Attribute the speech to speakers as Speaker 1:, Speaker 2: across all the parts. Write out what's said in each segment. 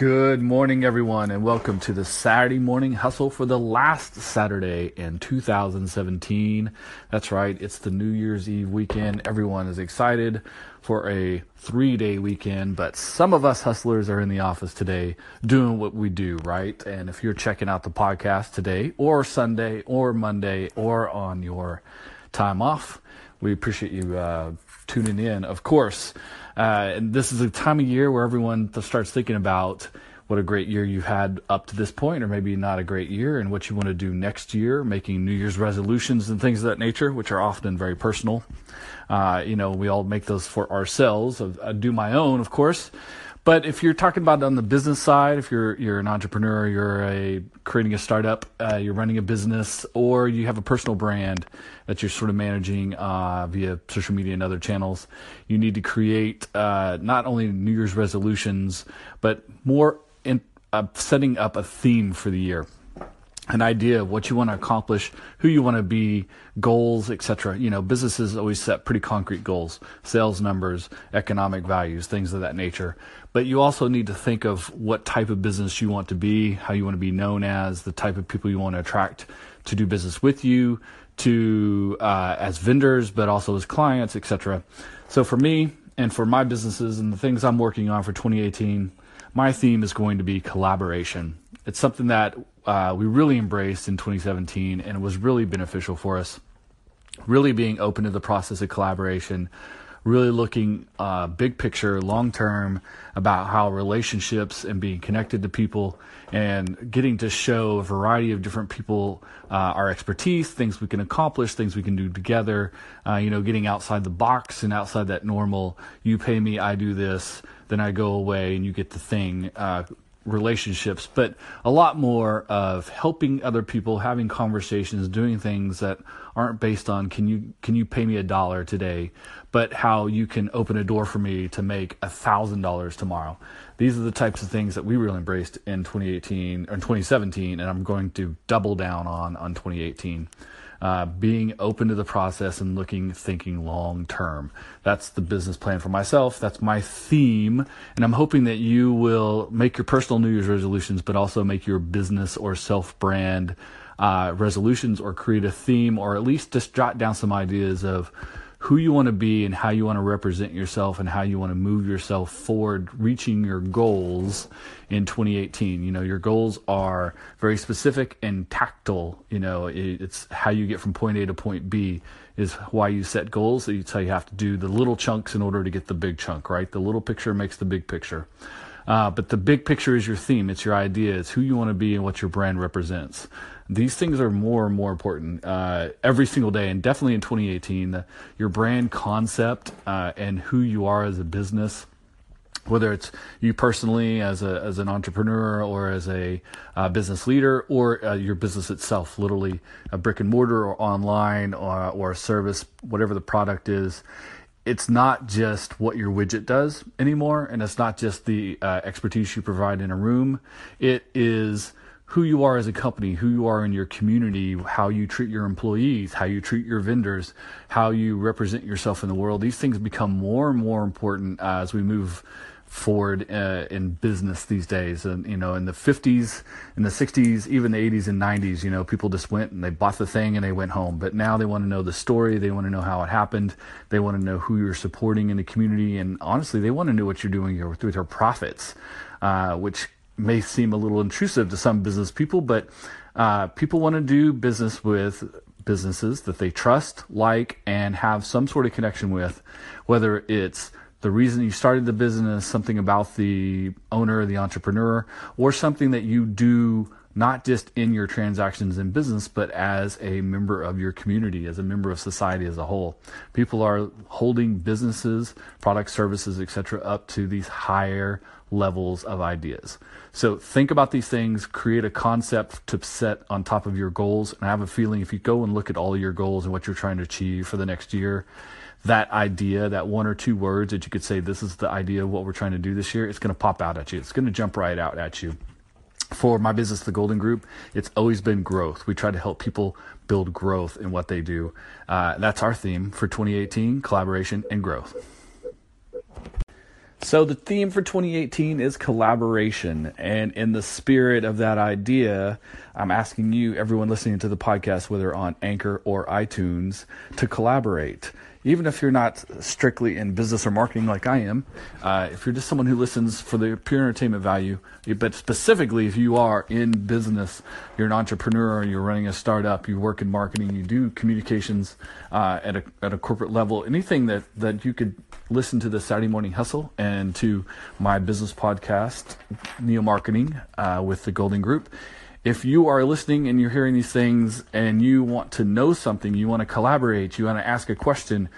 Speaker 1: Good morning, everyone, and welcome to the Saturday morning hustle for the last Saturday in 2017. That's right, it's the New Year's Eve weekend. Everyone is excited for a three day weekend, but some of us hustlers are in the office today doing what we do, right? And if you're checking out the podcast today, or Sunday, or Monday, or on your time off, we appreciate you uh, tuning in. Of course, uh, and this is a time of year where everyone starts thinking about what a great year you've had up to this point, or maybe not a great year, and what you want to do next year, making New Year's resolutions and things of that nature, which are often very personal. Uh, you know, we all make those for ourselves. I do my own, of course, but if you're talking about on the business side, if you're you're an entrepreneur, you're a creating a startup, uh, you're running a business, or you have a personal brand that you're sort of managing uh, via social media and other channels, you need to create uh, not only New Year's resolutions, but more in uh, setting up a theme for the year an idea of what you want to accomplish, who you want to be, goals, etc. You know, businesses always set pretty concrete goals, sales numbers, economic values, things of that nature. But you also need to think of what type of business you want to be, how you want to be known as, the type of people you want to attract to do business with you, to uh, as vendors, but also as clients, etc. So for me and for my businesses and the things I'm working on for 2018, my theme is going to be collaboration. It's something that uh, we really embraced in 2017 and it was really beneficial for us. Really being open to the process of collaboration, really looking uh, big picture, long term about how relationships and being connected to people and getting to show a variety of different people uh, our expertise, things we can accomplish, things we can do together. Uh, you know, getting outside the box and outside that normal. You pay me, I do this, then I go away and you get the thing uh, relationships, but a lot more of helping other people, having conversations, doing things that aren't based on can you can you pay me a dollar today, but how you can open a door for me to make a thousand dollars tomorrow. These are the types of things that we really embraced in 2018 or 2017, and I'm going to double down on on 2018 uh, being open to the process and looking, thinking long term. That's the business plan for myself. That's my theme. And I'm hoping that you will make your personal New Year's resolutions, but also make your business or self brand uh, resolutions or create a theme or at least just jot down some ideas of who you want to be and how you want to represent yourself and how you want to move yourself forward reaching your goals in 2018 you know your goals are very specific and tactile you know it's how you get from point a to point b is why you set goals. It's how you have to do the little chunks in order to get the big chunk right? The little picture makes the big picture uh, but the big picture is your theme it's your idea it's who you want to be and what your brand represents these things are more and more important uh, every single day, and definitely in 2018. Your brand concept uh, and who you are as a business, whether it's you personally as a as an entrepreneur or as a uh, business leader, or uh, your business itself, literally a brick and mortar or online or, or a service, whatever the product is. It's not just what your widget does anymore, and it's not just the uh, expertise you provide in a room. It is who you are as a company, who you are in your community, how you treat your employees, how you treat your vendors, how you represent yourself in the world. These things become more and more important as we move forward uh, in business these days. And you know, in the 50s, in the 60s, even the 80s and 90s, you know, people just went and they bought the thing and they went home. But now they want to know the story. They want to know how it happened. They want to know who you're supporting in the community, and honestly, they want to know what you're doing with your profits, uh, which may seem a little intrusive to some business people, but uh, people want to do business with businesses that they trust, like, and have some sort of connection with, whether it's the reason you started the business, something about the owner, the entrepreneur, or something that you do not just in your transactions in business, but as a member of your community, as a member of society as a whole. People are holding businesses, products, services, etc., up to these higher levels of ideas. So think about these things, create a concept to set on top of your goals. And I have a feeling if you go and look at all your goals and what you're trying to achieve for the next year, that idea, that one or two words that you could say, this is the idea of what we're trying to do this year, it's going to pop out at you. It's going to jump right out at you. For my business, The Golding Group, it's always been growth. We try to help people build growth in what they do. Uh, that's our theme for 2018 collaboration and growth. So, the theme for 2018 is collaboration. And in the spirit of that idea, I'm asking you, everyone listening to the podcast, whether on Anchor or iTunes, to collaborate even if you're not strictly in business or marketing like I am, uh, if you're just someone who listens for the pure entertainment value, but specifically if you are in business, you're an entrepreneur, you're running a startup, you work in marketing, you do communications uh, at a at a corporate level, anything that that you could listen to the Saturday Morning Hustle and to my business podcast, Neo Marketing, uh, with the Golding Group if you are listening and you're hearing these things and you want to know something, you want to collaborate, you want to ask a question,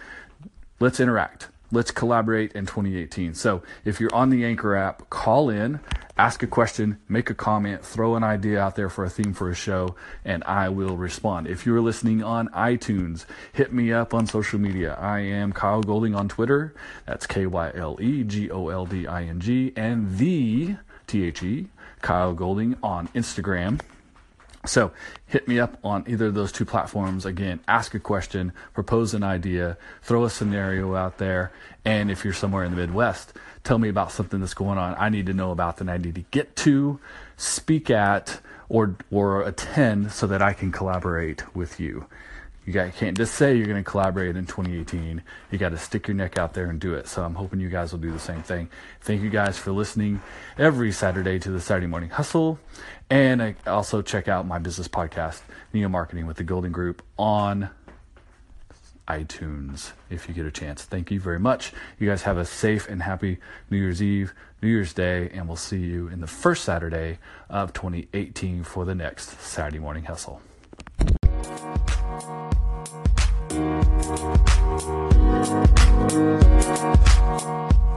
Speaker 1: let's interact. Let's collaborate in 2018. So if you're on the Anchor app, call in, ask a question, make a comment, throw an idea out there for a theme for a show, and I will respond. If you're listening on iTunes, hit me up on social media. I am Kyle Golding on Twitter. That's K Y L E G O L D I N G, and the T H E Kyle Golding on Instagram. So hit me up on either of those two platforms. Again, ask a question, propose an idea, throw a scenario out there. And if you're somewhere in the Midwest, tell me about something that's going on I need to know about that I need to get to, speak at, or, or attend so that I can collaborate with you. You can't just say you're going to collaborate in 2018. You got to stick your neck out there and do it. So I'm hoping you guys will do the same thing. Thank you guys for listening every Saturday to the Saturday Morning Hustle. And I also check out my business podcast, Neo Marketing with the Golding Group on iTunes if you get a chance. Thank you very much. You guys have a safe and happy New Year's Eve, New Year's Day, and we'll see you in the first Saturday of 2018 for the next Saturday Morning Hustle. Thank you.